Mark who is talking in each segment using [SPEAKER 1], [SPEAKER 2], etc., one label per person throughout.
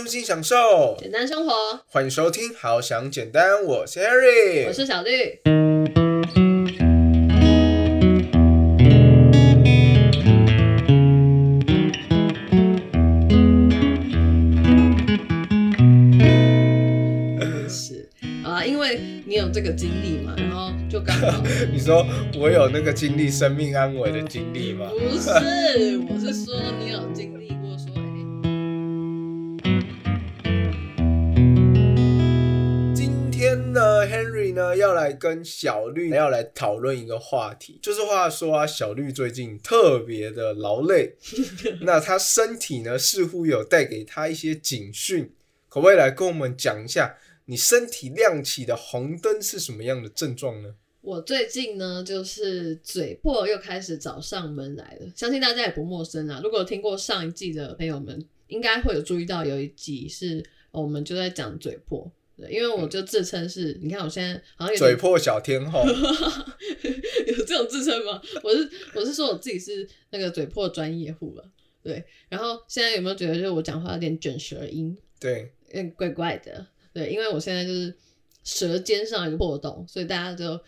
[SPEAKER 1] 用心享受，
[SPEAKER 2] 简单生活。
[SPEAKER 1] 欢迎收听《好想简单》，我是 Harry，
[SPEAKER 2] 我是小绿。是啊，因为你有这个经历嘛，然后就刚好。
[SPEAKER 1] 你说我有那个经历生命安危的经历吗？
[SPEAKER 2] 不是，我是说你有经
[SPEAKER 1] 呢要来跟小绿要来讨论一个话题，就是话说啊，小绿最近特别的劳累，那他身体呢似乎有带给他一些警讯，可不可以来跟我们讲一下，你身体亮起的红灯是什么样的症状呢？
[SPEAKER 2] 我最近呢，就是嘴破又开始找上门来了，相信大家也不陌生啊。如果有听过上一季的朋友们，应该会有注意到有一集是我们就在讲嘴破，对，因为我就自称是，你看我现在好像有
[SPEAKER 1] 嘴破小天后，
[SPEAKER 2] 有这种自称吗？我是我是说我自己是那个嘴破专业户了，对。然后现在有没有觉得就是我讲话有点卷舌音，
[SPEAKER 1] 对，
[SPEAKER 2] 有点怪怪的？对，因为我现在就是舌尖上有破洞，所以大家就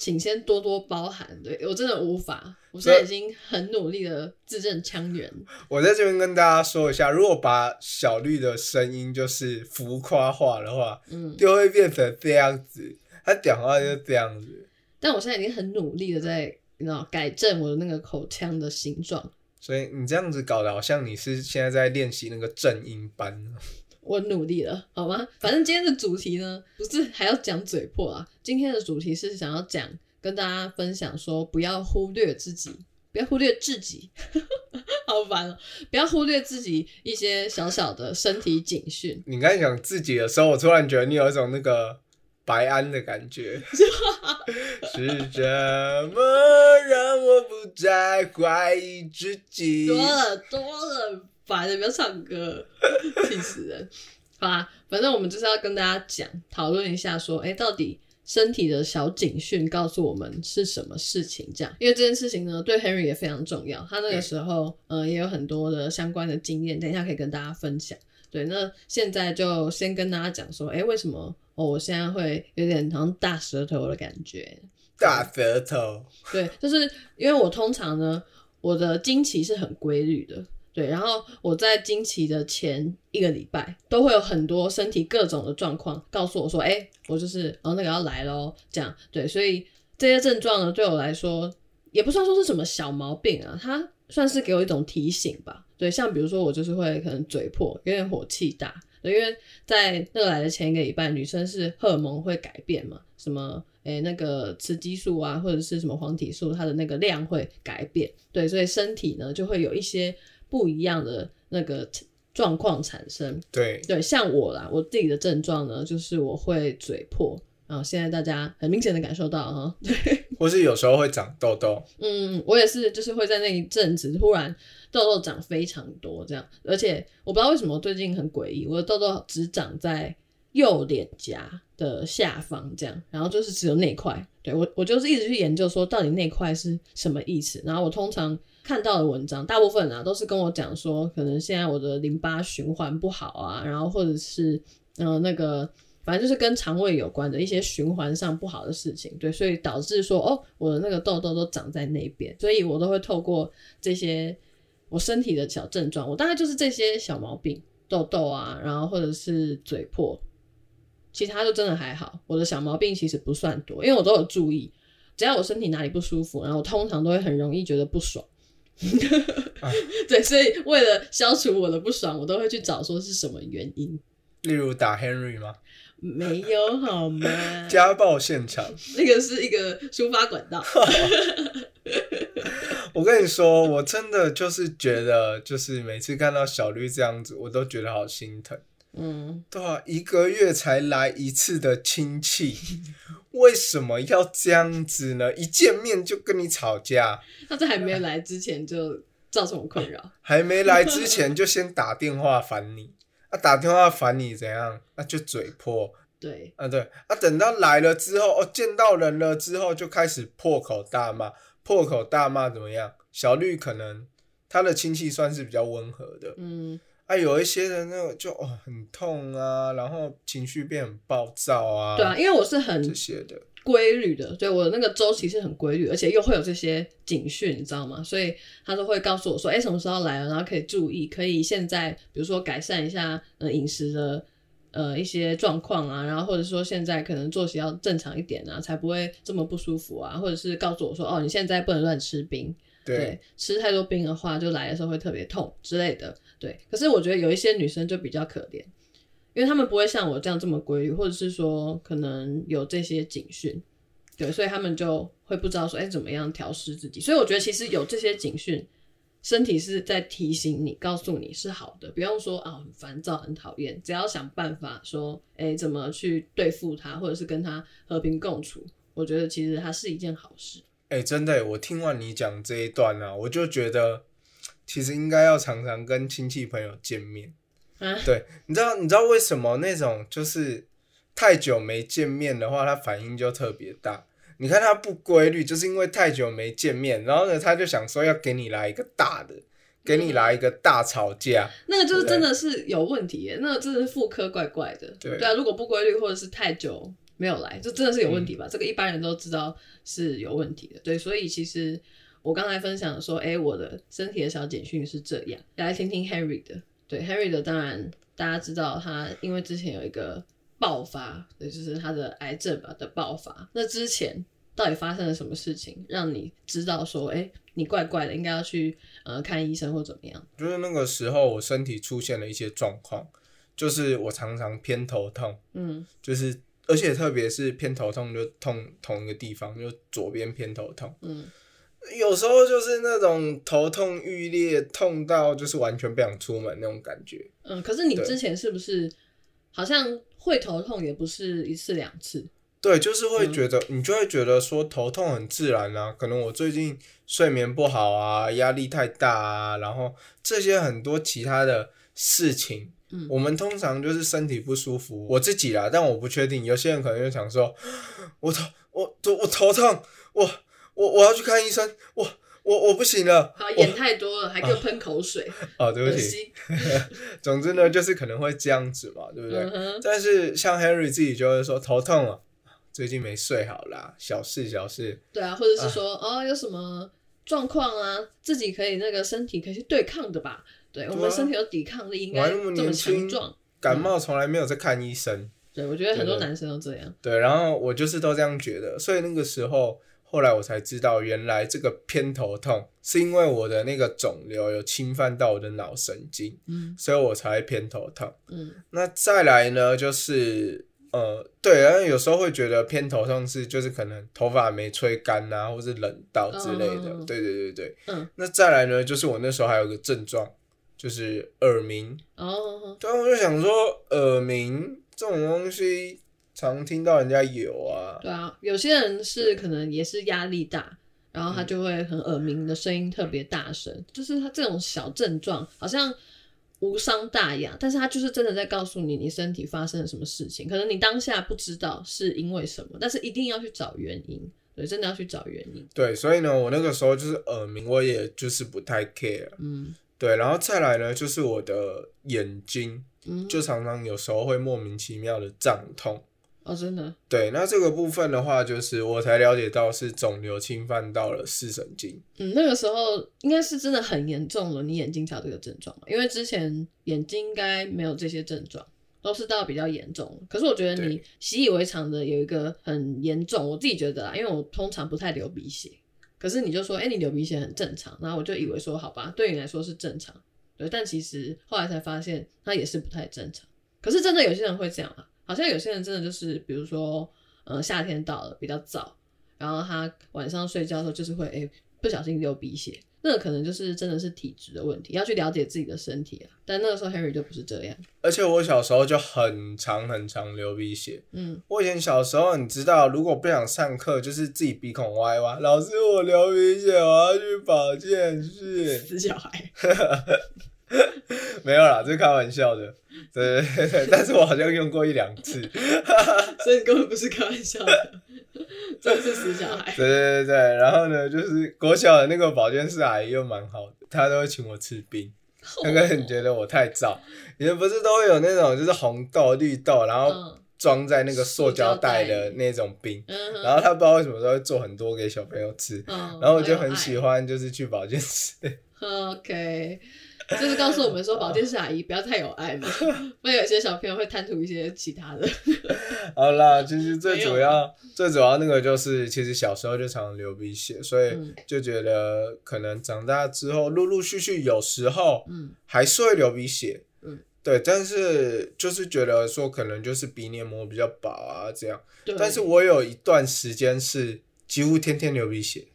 [SPEAKER 2] 请先多多包涵。对我真的无法，我现在已经很努力的字正腔圆。
[SPEAKER 1] 我在这边跟大家说一下，如果把小绿的声音就是浮夸化的话，
[SPEAKER 2] 嗯，
[SPEAKER 1] 就会变成这样子，他讲话就这样子。
[SPEAKER 2] 但我现在已经很努力的在，你知道改正我的那个口腔的形状。
[SPEAKER 1] 所以你这样子搞得好像你是现在在练习那个正音班。
[SPEAKER 2] 我努力了，好吗？反正今天的主题呢，不是还要讲嘴破啊。今天的主题是想要讲，跟大家分享说，不要忽略自己，不要忽略自己，好烦哦！不要忽略自己一些小小的身体警讯。
[SPEAKER 1] 你刚才讲自己的时候，我突然觉得你有一种那个白安的感觉，是什么让我不再怀疑自己？
[SPEAKER 2] 多了多了，烦的，不要唱歌，气死人！好啦，反正我们就是要跟大家讲，讨论一下说，哎，到底身体的小警讯告诉我们是什么事情？这样，因为这件事情呢，对 Henry 也非常重要。他那个时候，呃，也有很多的相关的经验，等一下可以跟大家分享。对，那现在就先跟大家讲说，哎，为什么哦，我现在会有点好像大舌头的感觉？
[SPEAKER 1] 大舌头，
[SPEAKER 2] 对，就是因为我通常呢，我的经期是很规律的。对，然后我在经期的前一个礼拜都会有很多身体各种的状况告诉我说，哎，我就是哦那个要来喽，这样对，所以这些症状呢对我来说也不算说是什么小毛病啊，它算是给我一种提醒吧。对，像比如说我就是会可能嘴破，有点火气大，因为在那个来的前一个礼拜，女生是荷尔蒙会改变嘛，什么诶那个雌激素啊或者是什么黄体素，它的那个量会改变，对，所以身体呢就会有一些。不一样的那个状况产生，
[SPEAKER 1] 对。
[SPEAKER 2] 对，像我啦，我自己的症状呢，就是我会嘴破，然后现在大家很明显的感受到哈，对，
[SPEAKER 1] 或是有时候会长痘痘，
[SPEAKER 2] 嗯，我也是，就是会在那一阵子突然痘痘长非常多这样，而且我不知道为什么最近很诡异，我的痘痘只长在右脸颊的下方这样，然后就是只有那块，对我我就是一直去研究说到底那块是什么意思，然后我通常。看到的文章，大部分啊都是跟我讲说，可能现在我的淋巴循环不好啊，然后或者是嗯那个，反正就是跟肠胃有关的一些循环上不好的事情，对，所以导致说哦，我的那个痘痘都长在那边，所以我都会透过这些我身体的小症状，我大概就是这些小毛病，痘痘啊，然后或者是嘴破，其他就真的还好，我的小毛病其实不算多，因为我都有注意，只要我身体哪里不舒服，然后我通常都会很容易觉得不爽。对，所以为了消除我的不爽，我都会去找说是什么原因。
[SPEAKER 1] 例如打 Henry 吗？
[SPEAKER 2] 没有好吗？
[SPEAKER 1] 家暴现场，
[SPEAKER 2] 那个是一个抒发管道。
[SPEAKER 1] 我跟你说，我真的就是觉得，就是每次看到小绿这样子，我都觉得好心疼。
[SPEAKER 2] 嗯，
[SPEAKER 1] 对啊，一个月才来一次的亲戚，为什么要这样子呢？一见面就跟你吵架，
[SPEAKER 2] 他在还没来之前就造成我困扰，
[SPEAKER 1] 还没来之前就先打电话烦你，啊，打电话烦你怎样？那就嘴破，
[SPEAKER 2] 对，
[SPEAKER 1] 啊对，啊等到来了之后，哦见到人了之后就开始破口大骂，破口大骂怎么样？小绿可能他的亲戚算是比较温和的，
[SPEAKER 2] 嗯。
[SPEAKER 1] 啊，有一些人那个就哦很痛啊，然后情绪变很暴躁啊，
[SPEAKER 2] 对啊，因为我是很
[SPEAKER 1] 这些的，
[SPEAKER 2] 规律的，对我的那个周期是很规律，而且又会有这些警讯，你知道吗？所以他都会告诉我说，哎、什么时候来了，然后可以注意，可以现在比如说改善一下呃饮食的呃一些状况啊，然后或者说现在可能作息要正常一点啊，才不会这么不舒服啊，或者是告诉我说，哦，你现在不能乱吃冰，
[SPEAKER 1] 对，
[SPEAKER 2] 吃太多冰的话，就来的时候会特别痛之类的。对，可是我觉得有一些女生就比较可怜，因为她们不会像我这样这么规律，或者是说可能有这些警讯，对，所以她们就会不知道说，哎，怎么样调试自己。所以我觉得其实有这些警讯，身体是在提醒你，告诉你是好的，不用说啊很烦躁、很讨厌，只要想办法说，哎，怎么去对付它，或者是跟它和平共处。我觉得其实它是一件好事。
[SPEAKER 1] 哎、真的，我听完你讲这一段啊，我就觉得其实应该要常常跟亲戚朋友见面。
[SPEAKER 2] 啊
[SPEAKER 1] 对，你知道你知道为什么那种就是太久没见面的话，他反应就特别大。你看他不规律，就是因为太久没见面，然后呢，他就想说要给你来一个大的，给你来一个大吵架。
[SPEAKER 2] 那个就是真的是有问题耶，那个真的是妇科怪怪的。
[SPEAKER 1] 对
[SPEAKER 2] 啊，如果不规律或者是太久没有来，这真的是有问题吧？
[SPEAKER 1] 嗯
[SPEAKER 2] 这个一般人都知道是有问题的。对，所以其实我刚才分享说，哎、我的身体的小简讯是这样，来听听 Henry 的。对 Henry 的，当然大家知道他因为之前有一个爆发，对，就是他的癌症吧的爆发。那之前到底发生了什么事情，让你知道说，哎、你怪怪的，应该要去呃看医生或怎么样？
[SPEAKER 1] 就是那个时候我身体出现了一些状况，就是我常常偏头痛，
[SPEAKER 2] 嗯
[SPEAKER 1] 就是而且特别是偏头痛就痛同一个地方，就左边偏头痛。
[SPEAKER 2] 嗯。
[SPEAKER 1] 有时候就是那种头痛欲裂，痛到就是完全不想出门那种感觉。
[SPEAKER 2] 嗯，可是你之前是不是好像会头痛，也不是一次两次？
[SPEAKER 1] 对，就是会
[SPEAKER 2] 嗯
[SPEAKER 1] 觉得、你就会觉得说头痛很自然啊，可能我最近睡眠不好啊，压力太大啊，然后这些很多其他的事情，
[SPEAKER 2] 嗯
[SPEAKER 1] 我们通常就是身体不舒服，我自己啦，但我不确定，有些人可能就想说，我头我我我头痛，我我我要去看医生，我我我不行了，
[SPEAKER 2] 好，演太多了，还给我喷口水，
[SPEAKER 1] 哦，对不起，
[SPEAKER 2] 心。
[SPEAKER 1] 总之呢，就是可能会这样子嘛，对不对？
[SPEAKER 2] 嗯，
[SPEAKER 1] 但是像 Henry 自己就会说头痛了，最近没睡好啦，小事小事。
[SPEAKER 2] 对啊，或者是说哦，有什么状况啊，自己可以那个身体可以去对抗的吧？对我们身体有抵抗力，应该这么强壮。
[SPEAKER 1] 感冒从来没有在看医生，
[SPEAKER 2] 对，我觉得很多男生都这样。
[SPEAKER 1] 对，然后我就是都这样觉得，所以那个时候，后来我才知道，原来这个偏头痛是因为我的那个肿瘤有侵犯到我的脑神经，
[SPEAKER 2] 嗯
[SPEAKER 1] 所以我才会偏头痛。
[SPEAKER 2] 嗯
[SPEAKER 1] 那再来呢，就是呃，对，然后有时候会觉得偏头痛是就是可能头发没吹干啊，或是冷到之类的。
[SPEAKER 2] 嗯
[SPEAKER 1] 对对对对。
[SPEAKER 2] 嗯。
[SPEAKER 1] 那再来呢，就是我那时候还有个症状，就是耳鸣。
[SPEAKER 2] 哦，
[SPEAKER 1] 对啊，我就想说，耳鸣这种东西，常听到人家有啊。
[SPEAKER 2] 对啊，有些人是可能也是压力大，然后他就会很耳鸣的声音特别大声，就是他这种小症状好像无伤大雅，但是他就是真的在告诉你你身体发生了什么事情，可能你当下不知道是因为什么，但是一定要去找原因，对，真的要去找原因，
[SPEAKER 1] 对，所以呢，我那个时候就是耳鸣，我也就是不太 care。
[SPEAKER 2] 嗯
[SPEAKER 1] 对，然后再来呢，就是我的眼睛，
[SPEAKER 2] 嗯，
[SPEAKER 1] 就常常有时候会莫名其妙的胀痛。
[SPEAKER 2] 哦，真的，
[SPEAKER 1] 对，那这个部分的话，就是我才了解到是肿瘤侵犯到了视神经。
[SPEAKER 2] 嗯，那个时候应该是真的很严重了，你眼睛才有这个症状嘛，因为之前眼睛应该没有这些症状。都是到比较严重，可是我觉得你
[SPEAKER 1] 对
[SPEAKER 2] 习以为常的有一个很严重，我自己觉得啦，因为我通常不太流鼻血，可是你就说，哎、你流鼻血很正常，然后我就以为说，好吧，对你来说是正常，对，但其实后来才发现它也是不太正常。可是真的有些人会这样啊，好像有些人真的就是，比如说，呃，夏天到了比较早，然后他晚上睡觉的时候就是会，哎、不小心流鼻血，那可能就是真的是体质的问题，要去了解自己的身体啊。但那个时候 Harry 就不是这样，
[SPEAKER 1] 而且我小时候就很长很长流鼻血。
[SPEAKER 2] 嗯，
[SPEAKER 1] 我以前小时候，你知道，如果不想上课，就是自己鼻孔歪歪，老师我流鼻血，我要去保健室。
[SPEAKER 2] 死小孩，
[SPEAKER 1] 没有啦，这是开玩笑的。对对对对，但是我好像用过一两次。
[SPEAKER 2] 所以你根本不是开玩笑的，真的是死小孩。
[SPEAKER 1] 对对对对，然后呢，就是国小的那个保健室阿姨又蛮好的，她都会请我吃冰。那个你觉得我太燥。以前不是都会有那种就是红豆、绿豆，然后
[SPEAKER 2] 嗯
[SPEAKER 1] 装在那个塑胶袋的那种冰，
[SPEAKER 2] 嗯，
[SPEAKER 1] 然后他不知道为什么都会做很多给小朋友吃，
[SPEAKER 2] 嗯，
[SPEAKER 1] 然后我就很喜
[SPEAKER 2] 欢。
[SPEAKER 1] 欢就是去保健室。
[SPEAKER 2] OK，就是告诉我们说，保健室阿姨不要太有爱嘛，不然有些小朋友会贪图一些其他的。
[SPEAKER 1] 好啦，其实最主要最主要那个就是，其实小时候就常流鼻血，所以
[SPEAKER 2] 嗯
[SPEAKER 1] 就觉得可能长大之后陆陆续续有时候
[SPEAKER 2] 嗯
[SPEAKER 1] 还是会流鼻血，
[SPEAKER 2] 嗯，
[SPEAKER 1] 对，但是就是觉得说可能就是鼻黏膜比较薄啊这样，
[SPEAKER 2] 对。
[SPEAKER 1] 但是我有一段时间是几乎天天流鼻血，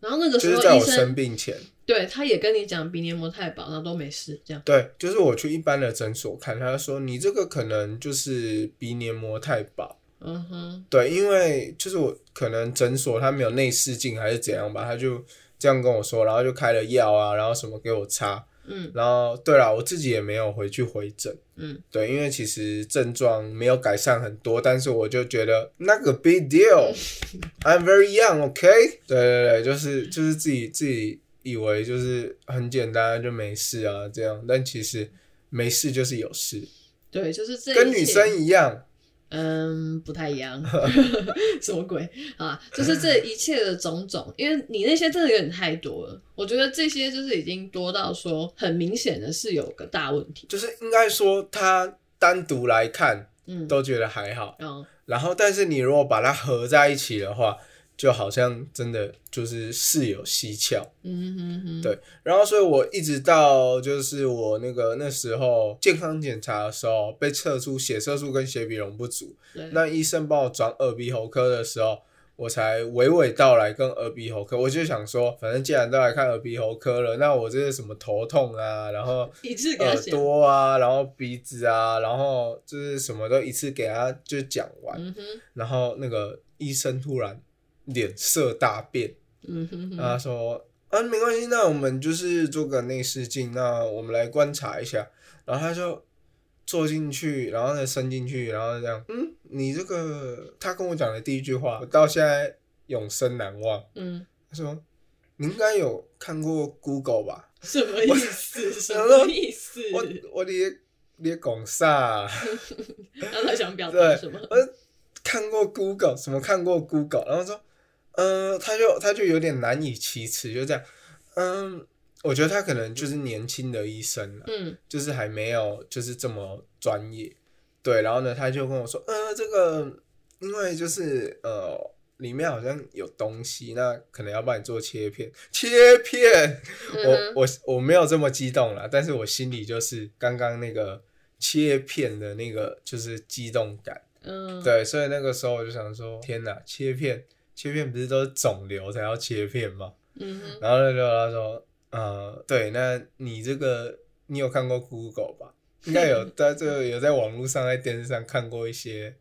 [SPEAKER 2] 然后那个时候
[SPEAKER 1] 就是在我生
[SPEAKER 2] 生
[SPEAKER 1] 病前，
[SPEAKER 2] 对他也跟你讲鼻黏膜太薄，然后都没事这样。
[SPEAKER 1] 对，就是我去一般的诊所看，他说你这个可能就是鼻黏膜太薄。
[SPEAKER 2] 嗯哼，
[SPEAKER 1] 对，因为就是我可能诊所他没有内视镜还是怎样吧，他就这样跟我说，然后就开了药啊，然后什么给我擦，
[SPEAKER 2] 嗯
[SPEAKER 1] 然后对了，我自己也没有回去回诊，
[SPEAKER 2] 嗯，
[SPEAKER 1] 对，因为其实症状没有改善很多，但是我就觉得那个 big deal，I'm very young，OK，、对对对，就是就是自己自己以为就是很简单就没事啊这样，但其实没事就是有事，
[SPEAKER 2] 对，就是这
[SPEAKER 1] 跟女生一样，
[SPEAKER 2] 嗯，不太一样，什么鬼啊？就是这一切的种种，因为你那些真的有点太多了。我觉得这些就是已经多到说，很明显的是有个大问题。
[SPEAKER 1] 就是应该说他单独来看。
[SPEAKER 2] 嗯，
[SPEAKER 1] 都觉得还好。
[SPEAKER 2] 嗯，
[SPEAKER 1] 然后，但是你如果把它合在一起的话，就好像真的就是事有蹊跷。
[SPEAKER 2] 嗯哼哼，
[SPEAKER 1] 对然后，所以我一直到就是我那个那时候健康检查的时候，被测出血色素跟血比容不足，
[SPEAKER 2] 对，
[SPEAKER 1] 那医生帮我转耳鼻喉科的时候。我才娓娓道来跟耳鼻喉科，我就想说，反正既然都来看耳鼻喉科了，那我这些什么头痛啊，然后耳。朵啊，然后鼻子啊，然后就是什么都一次给他就讲完。
[SPEAKER 2] 嗯哼，
[SPEAKER 1] 然后那个医生突然脸色大变，
[SPEAKER 2] 嗯哼哼，
[SPEAKER 1] 他说：“啊，没关系，那我们就是做个内视镜，那我们来观察一下。”然后他就坐进去，然后再伸进去，然后这样，嗯，你这个他跟我讲的第一句话，我到现在永生难忘。
[SPEAKER 2] 嗯，
[SPEAKER 1] 他说：“你应该有看过 Google 吧
[SPEAKER 2] 什么意思？什么意思？
[SPEAKER 1] 我我你你讲啥？
[SPEAKER 2] 然后 他想表达
[SPEAKER 1] 对
[SPEAKER 2] 什么？
[SPEAKER 1] 我看过 Google，什么看过 Google，然后说，嗯、他就他就有点难以启齿，就这样，嗯，我觉得他可能就是年轻的医生了，
[SPEAKER 2] 嗯
[SPEAKER 1] 就是还没有就是这么专业，对，然后呢，他就跟我说，呃，这个因为就是呃里面好像有东西，那可能要帮你做切片，切片，
[SPEAKER 2] 嗯！
[SPEAKER 1] 我我我没有这么激动了，但是我心里就是刚刚那个切片的那个就是激动感。
[SPEAKER 2] 嗯，
[SPEAKER 1] 对，所以那个时候我就想说，天哪，切片，切片不是都是肿瘤才要切片吗？
[SPEAKER 2] 嗯哼，
[SPEAKER 1] 然后那就他说，呃，对，那你这个你有看过 Google 吧？应该有 在这个有在网络上，在电视上看过一些，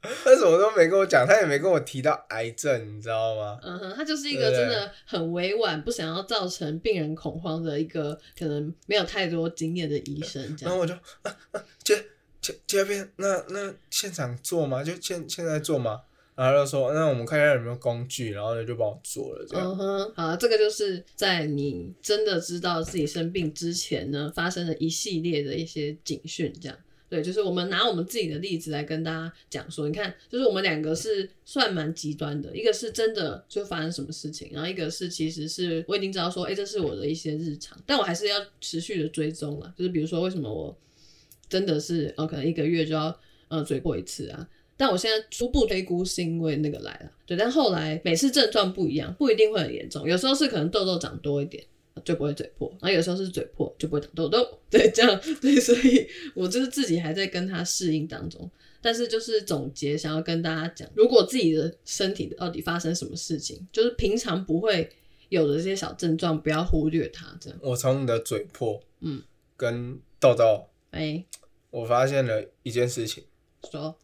[SPEAKER 1] 他什么都没跟我讲，他也没跟我提到癌症，你知道吗？
[SPEAKER 2] 嗯哼，他就是一个真的很委婉，不想要造成病人恐慌的一个可能没有太多经验的医生，这样。
[SPEAKER 1] 然后我就啊啊切切切片，那那现场做吗？就现现在做吗？然后他就说，那我们看一下有没有工具，然后呢就帮我做了这样。
[SPEAKER 2] 嗯哼，好，这个就是在你真的知道自己生病之前呢，发生了一系列的一些警讯，这样。对，就是我们拿我们自己的例子来跟大家讲说，你看，就是我们两个是算蛮极端的，一个是真的就发生什么事情，然后一个是其实是我已经知道说，哎、这是我的一些日常，但我还是要持续的追踪了。就是比如说，为什么我真的是呃，可能一个月就要呃追过一次啊？但我现在初步推估是因为那个来了，对，但后来每次症状不一样，不一定会很严重，有时候是可能痘痘长多一点。就不会嘴破，然后有时候是嘴破就不会长痘痘，对，这样 对，所以我就是自己还在跟他适应当中。但是就是总结，想要跟大家讲，如果自己的身体到底发生什么事情，就是平常不会有的这些小症状，不要忽略它。这样，
[SPEAKER 1] 我从你的嘴破，
[SPEAKER 2] 嗯，
[SPEAKER 1] 跟痘痘，
[SPEAKER 2] 哎，
[SPEAKER 1] 我发现了一件事情，
[SPEAKER 2] 说，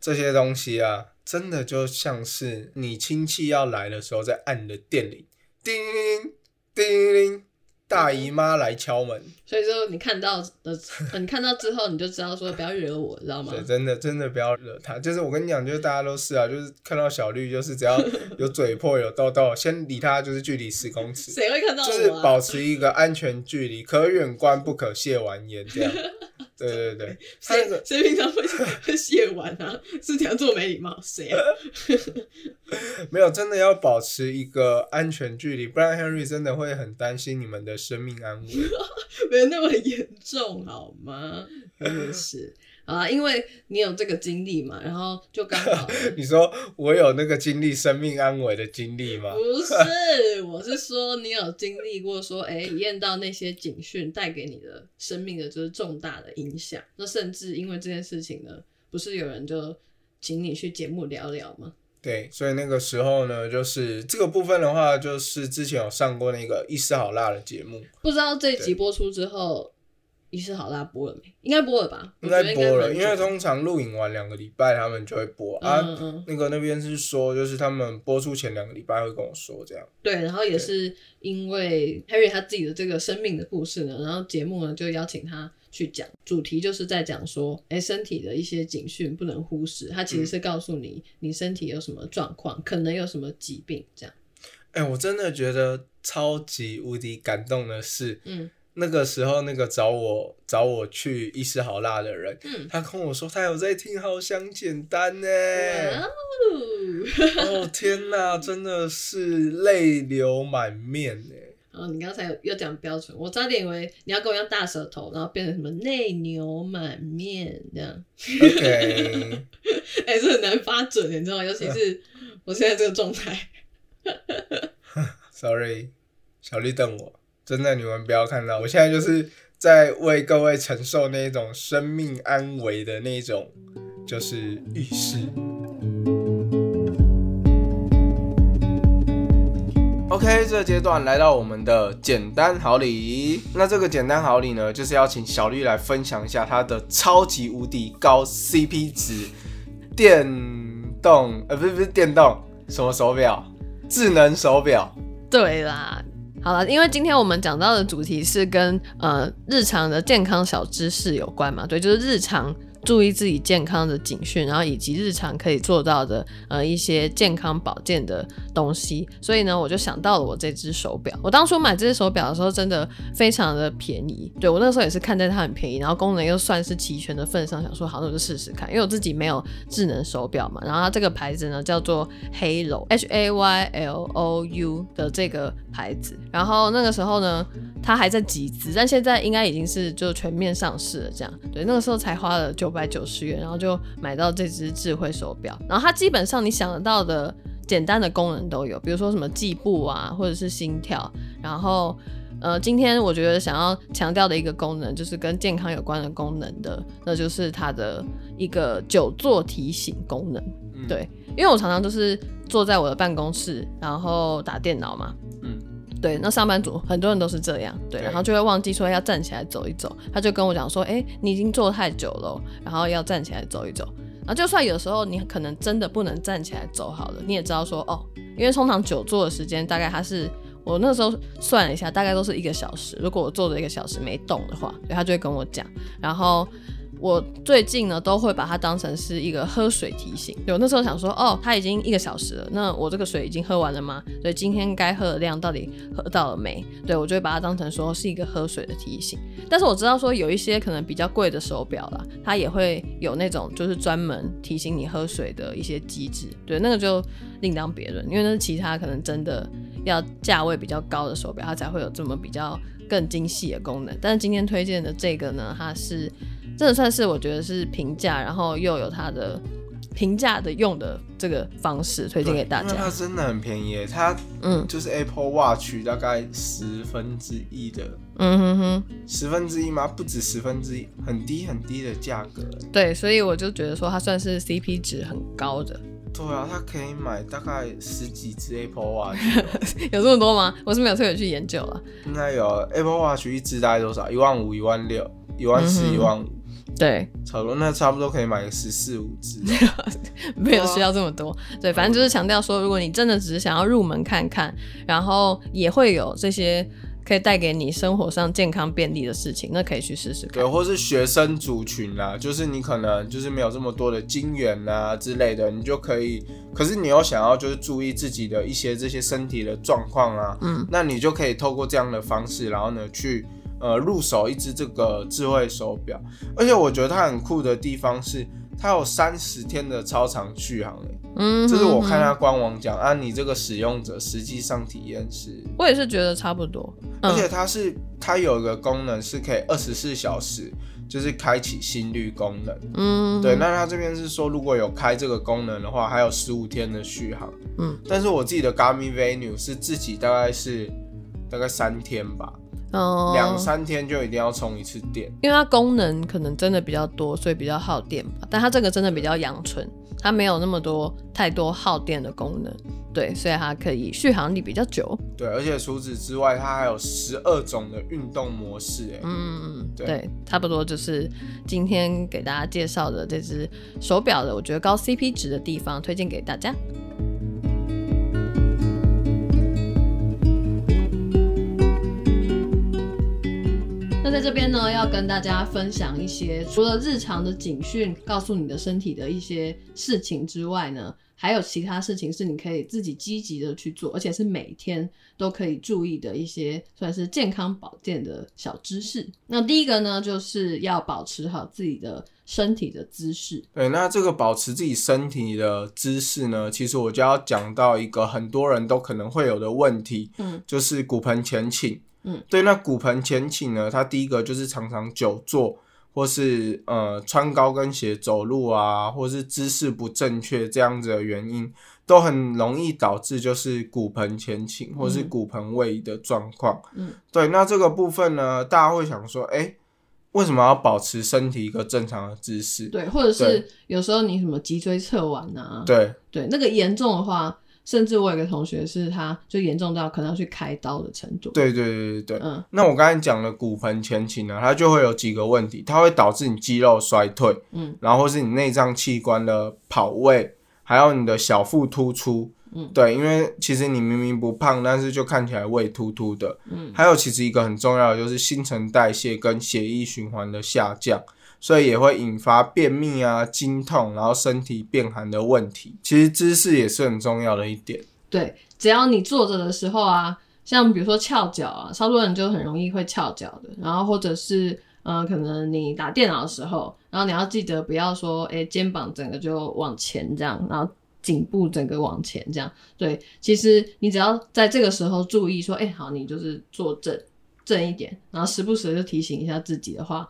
[SPEAKER 1] 这些东西啊，真的就像是你亲戚要来的时候在按你的电铃，叮铃铃，叮铃，大姨妈来敲门。
[SPEAKER 2] 所以说你看到的，呃你看到之后你就知道说不要惹我，知道吗
[SPEAKER 1] 对，？真的真的不要惹他。就是我跟你讲，就是大家都是啊，就是看到小绿，就是只要 有嘴破有痘痘，先离他就是距离十公尺，
[SPEAKER 2] 谁会看到
[SPEAKER 1] 就是？保持一个安全距离，可远观不可亵玩焉，这样。对 对对，
[SPEAKER 2] 谁
[SPEAKER 1] 个
[SPEAKER 2] 谁平常会会卸完啊？是这样做没礼貌？谁啊？
[SPEAKER 1] 没有真的要保持一个安全距离，不然 Henry 真的会很担心你们的生命安危。
[SPEAKER 2] 没有那么严重好吗？真的是啊，因为你有这个经历嘛，然后就刚好
[SPEAKER 1] 你说我有那个经历生命安危的经历吗？
[SPEAKER 2] 不是，我是说你有经历过说，哎、验到那些警讯带给你的生命的就是重大的影响，那甚至因为这件事情呢，不是有人就请你去节目聊聊吗？
[SPEAKER 1] 对，所以那个时候呢，就是这个部分的话，就是之前有上过那个《一丝好辣》的节目，
[SPEAKER 2] 不知道这一集播出之后，一丝好辣播了没？应该播了吧？
[SPEAKER 1] 应该播了，因为通常录影完两个礼拜他们就会播、啊。
[SPEAKER 2] 嗯嗯，
[SPEAKER 1] 那个那边是说，就是他们播出前两个礼拜会跟我说这样。
[SPEAKER 2] 对，然后也是因为 Harry 他自己的这个生命的故事呢，然后节目呢就邀请他去讲，主题就是在讲说，哎，身体的一些警讯不能忽视，它其实是告诉你你身体有什么状况，可能有什么疾病这样。
[SPEAKER 1] 哎、我真的觉得超级无敌感动的是，
[SPEAKER 2] 嗯
[SPEAKER 1] 那个时候那个找我找我去医师好辣的人，
[SPEAKER 2] 嗯，
[SPEAKER 1] 他跟我说他有在听，好想简单呢。
[SPEAKER 2] 哦，
[SPEAKER 1] 哦天哪，真的是泪流满面呢。
[SPEAKER 2] 然后你刚才有又讲标准，我差点以为你要跟我一样大舌头，然后变成什么内牛满面这样。
[SPEAKER 1] OK，
[SPEAKER 2] 哎、这很难发准，你知道吗？尤其是我现在这个状态。
[SPEAKER 1] Sorry，小绿瞪我，真的你们不要看到，我现在就是在为各位承受那种生命安危的那种，就是浴室。OK，这个阶段来到我们的简单好礼。那这个简单好礼呢，就是要请小绿来分享一下她的超级无敌高 CP 值电动，呃，不是不是电动，什么手表？智能手表。
[SPEAKER 2] 对啦，好了，因为今天我们讲到的主题是跟呃日常的健康小知识有关嘛，对，就是日常注意自己健康的警讯，然后以及日常可以做到的呃一些健康保健的东西。所以呢，我就想到了我这只手表。我当初买这只手表的时候，真的非常的便宜。对我那时候也是看在它很便宜，然后功能又算是齐全的份上，想说好，那我就试试看。因为我自己没有智能手表嘛，然后它这个牌子呢叫做 Halo H A Y L O U 的这个牌子。然后那个时候呢，它还在集资，但现在应该已经是就全面上市了。这样，对，那个时候才花了九百九十元，然后就买到这只智慧手表。然后它基本上你想得到的简单的功能都有，比如说什么计步啊，或者是心跳。然后，呃，今天我觉得想要强调的一个功能，就是跟健康有关的功能的，那就是它的一个久坐提醒功能。
[SPEAKER 1] 嗯
[SPEAKER 2] 对，因为我常常都是坐在我的办公室，然后打电脑嘛。
[SPEAKER 1] 嗯，
[SPEAKER 2] 对，那上班族很多人都是这样，对，然后就会忘记说要站起来走一走。他就跟我讲说，哎、你已经坐太久了哦，然后要站起来走一走。然后就算有时候你可能真的不能站起来走好了，你也知道说，哦，因为通常久坐的时间大概它是。我那时候算了一下，大概都是一个小时。如果我坐着一个小时没动的话，对他就会跟我讲。然后我最近呢都会把它当成是一个喝水提醒。有那时候想说，哦，它已经一个小时了，那我这个水已经喝完了吗？所以今天该喝的量到底喝到了没？对我就会把它当成说是一个喝水的提醒。但是我知道说有一些可能比较贵的手表啦，它也会有那种就是专门提醒你喝水的一些机制。对，那个就另当别论，因为那是其他可能真的要价位比较高的手表，它才会有这么比较更精细的功能。但是今天推荐的这个呢，它是真的算是我觉得是平价，然后又有它的平价的用的这个方式推荐给大
[SPEAKER 1] 家它。真的很便宜，它
[SPEAKER 2] 嗯
[SPEAKER 1] 就是 Apple Watch 大概十分之一的，
[SPEAKER 2] 嗯哼哼，
[SPEAKER 1] 十分之一吗？不止十分之一，很低很低的价格。
[SPEAKER 2] 对，所以我就觉得说它算是 CP 值很高的。
[SPEAKER 1] 对啊，它可以买大概十几只 Apple Watch，
[SPEAKER 2] 有这么多吗？我是没有特别去研究了。
[SPEAKER 1] 应该有 Apple Watch 一只大概多少？一万五、一万六、一万四、一万五，
[SPEAKER 2] 对，
[SPEAKER 1] 差不多，那差不多可以买个十四五只。
[SPEAKER 2] 没有需要这么多。对，反正就是强调说，如果你真的只是想要入门看看，然后也会有这些可以带给你生活上健康便利的事情，那可以去试试看。
[SPEAKER 1] 对，或是学生族群啊，就是你可能就是没有这么多的金源啊之类的，你就可以，可是你又想要就是注意自己的一些这些身体的状况啊，嗯，那你就可以透过这样的方式，然后呢去呃入手一只这个智慧手表，而且我觉得它很酷的地方是。它有三十天的超长续航诶，嗯，这是我看它官网讲啊，你这个使用者实际上体验是，
[SPEAKER 2] 我也是觉得差不多，
[SPEAKER 1] 而且它是它有一个功能是可以二十四小时就是开启心率功能，嗯，对，那它这边是说如果有开这个功能的话，还有十五天的续航，嗯，但是我自己的 Garmin Venue 是自己大概是大概三天吧。哦，两三天就一定要充一次电，
[SPEAKER 2] 因为它功能可能真的比较多，所以比较耗电吧。但它这个真的比较阳春，它没有那么多太多耗电的功能，对，所以它可以续航力比较久。
[SPEAKER 1] 对，而且除此之外，它还有十二种的运动模式，哎，
[SPEAKER 2] 嗯，对，差不多就是今天给大家介绍的这只手表的，我觉得高 CP 值的地方，推荐给大家。在这边呢，要跟大家分享一些除了日常的警讯，告诉你的身体的一些事情之外呢，还有其他事情是你可以自己积极的去做，而且是每天都可以注意的一些算是健康保健的小知识。那第一个呢，就是要保持好自己的身体的姿势。
[SPEAKER 1] 对，那这个保持自己身体的姿势呢，其实我就要讲到一个很多人都可能会有的问题，嗯，就是骨盆前倾。嗯，对，那骨盆前倾呢？它第一个就是常常久坐，或是呃穿高跟鞋走路啊，或是姿势不正确这样子的原因，都很容易导致就是骨盆前倾或是骨盆位移的状况。嗯，对，那这个部分呢，大家会想说，哎，为什么要保持身体一个正常的姿势？
[SPEAKER 2] 对，或者是有时候你什么脊椎侧弯啊？
[SPEAKER 1] 对，
[SPEAKER 2] 对，那个严重的话。甚至我有个同学是，他就严重到可能要去开刀的程度。
[SPEAKER 1] 对对对对对。嗯，那我刚才讲了骨盆前倾呢，它就会有几个问题，它会导致你肌肉衰退，嗯，然后是你内脏器官的跑位，还有你的小腹突出，嗯，对，因为其实你明明不胖，但是就看起来胃突突的，嗯，还有其实一个很重要的就是新陈代谢跟血液循环的下降。所以也会引发便秘啊、经痛，然后身体变寒的问题。其实姿势也是很重要的一点。
[SPEAKER 2] 对，只要你坐着的时候啊，像比如说翘脚啊，超多人就很容易会翘脚的。然后或者是呃，可能你打电脑的时候，然后你要记得不要说，哎，肩膀整个就往前这样，然后颈部整个往前这样。对，其实你只要在这个时候注意说，哎，好，你就是坐正正一点，然后时不时就提醒一下自己的话。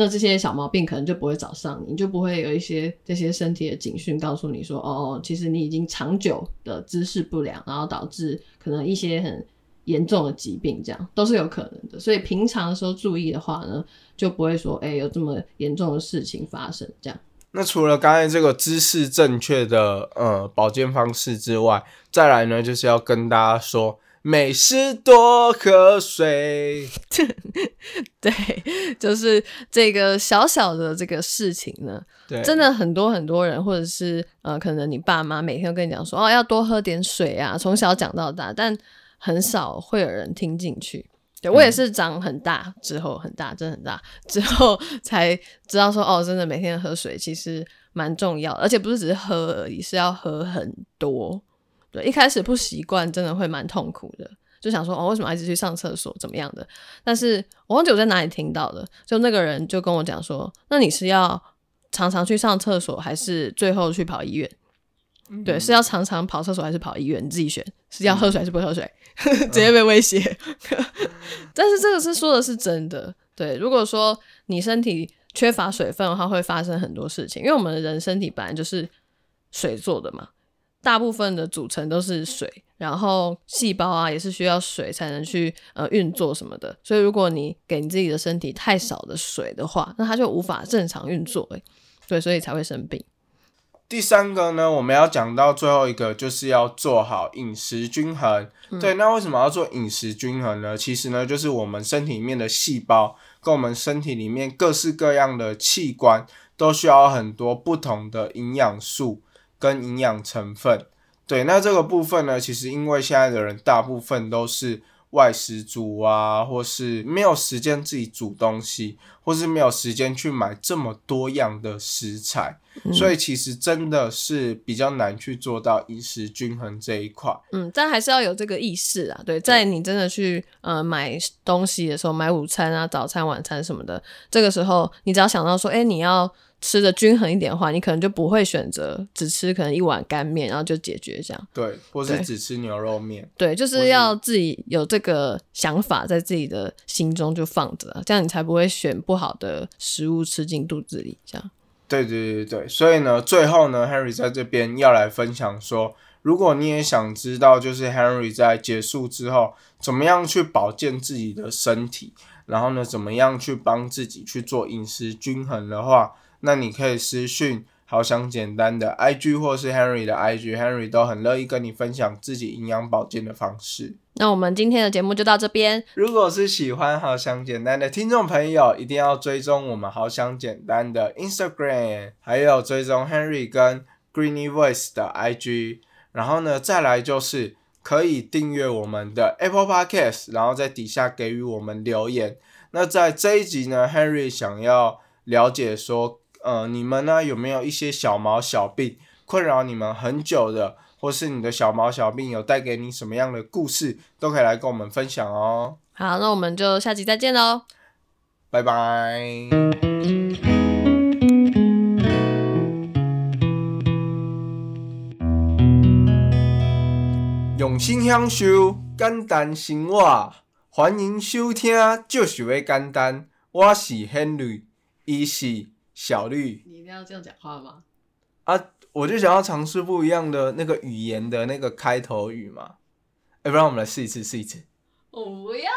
[SPEAKER 2] 那这些小毛病可能就不会找上你，就不会有一些这些身体的警讯告诉你说，哦，其实你已经长久的姿势不良，然后导致可能一些很严重的疾病，这样都是有可能的。所以平常的时候注意的话呢，就不会说，哎，有这么严重的事情发生。这样。
[SPEAKER 1] 那除了刚才这个姿势正确的呃保健方式之外，再来呢，就是要跟大家说。没事，多喝水。
[SPEAKER 2] 对，就是这个小小的这个事情呢，
[SPEAKER 1] 对，
[SPEAKER 2] 真的很多很多人，或者是呃，可能你爸妈每天都跟你讲说，哦，要多喝点水啊，从小讲到大，但很少会有人听进去。对我也是长很大之后，很大，真的很大之后才知道说，哦，真的每天喝水其实蛮重要，而且不是只是喝而已，是要喝很多。对，一开始不习惯，真的会蛮痛苦的，就想说哦，为什么一直去上厕所，怎么样的？但是我忘记我在哪里听到的，就那个人就跟我讲说，那你是要常常去上厕所，还是最后去跑医院？对，是要常常跑厕所还是跑医院？你自己选，是要喝水还是不喝水？直接被威胁。但是这个是说的是真的，对，如果说你身体缺乏水分的话，会发生很多事情，因为我们的人身体本来就是水做的嘛。大部分的组成都是水，然后细胞啊也是需要水才能去呃运作什么的。所以如果你给你自己的身体太少的水的话，那它就无法正常运作，诶，对，所以才会生病。
[SPEAKER 1] 第三个呢，我们要讲到最后一个，就是要做好饮食均衡。对，那为什么要做饮食均衡呢？其实呢，就是我们身体里面的细胞跟我们身体里面各式各样的器官都需要很多不同的营养素。跟营养成分，对，那这个部分呢，其实因为现在的人大部分都是外食族啊，或是没有时间自己煮东西，或是没有时间去买这么多样的食材，所以其实真的是比较难去做到饮食均衡这一块。
[SPEAKER 2] 嗯，但还是要有这个意识啊。对，在你真的去呃买东西的时候，买午餐啊、早餐、晚餐什么的，这个时候你只要想到说，哎，你要。吃的均衡一点的话，你可能就不会选择只吃可能一碗干面，然后就解决这样。
[SPEAKER 1] 对，或是只吃牛肉面。
[SPEAKER 2] 对，就是要自己有这个想法在自己的心中就放着，这样你才不会选不好的食物吃进肚子里。这样。
[SPEAKER 1] 对对对对，所以呢，最后呢，Henry 在这边要来分享说，如果你也想知道，就是 Henry 在结束之后怎么样去保健自己的身体，然后呢，怎么样去帮自己去做饮食均衡的话。那你可以私讯，好想简单的 IG 或是 Henry 的 IG，Henry 都很乐意跟你分享自己营养保健的方式。
[SPEAKER 2] 那我们今天的节目就到这边。
[SPEAKER 1] 如果是喜欢好想简单的听众朋友，一定要追踪我们好想简单的 Instagram，还有追踪 Henry 跟 Greeny Voice 的 IG。然后呢，再来就是可以订阅我们的 Apple Podcast，然后在底下给予我们留言。那在这一集呢，Henry 想要了解说。呃，你们呢有没有一些小毛小病困扰你们很久的，或是你的小毛小病有带给你什么样的故事，都可以来跟我们分享哦。
[SPEAKER 2] 好，那我们就下期再见喽，
[SPEAKER 1] 拜拜。用心享受简单生活，欢迎收听，就是要简单。我是 Henry，伊是。小绿，
[SPEAKER 2] 你一定要这样讲话吗？
[SPEAKER 1] 啊，我就想要尝试不一样的那个语言的那个开头语嘛。要不然我们来试一次，试一次。
[SPEAKER 2] 我不要。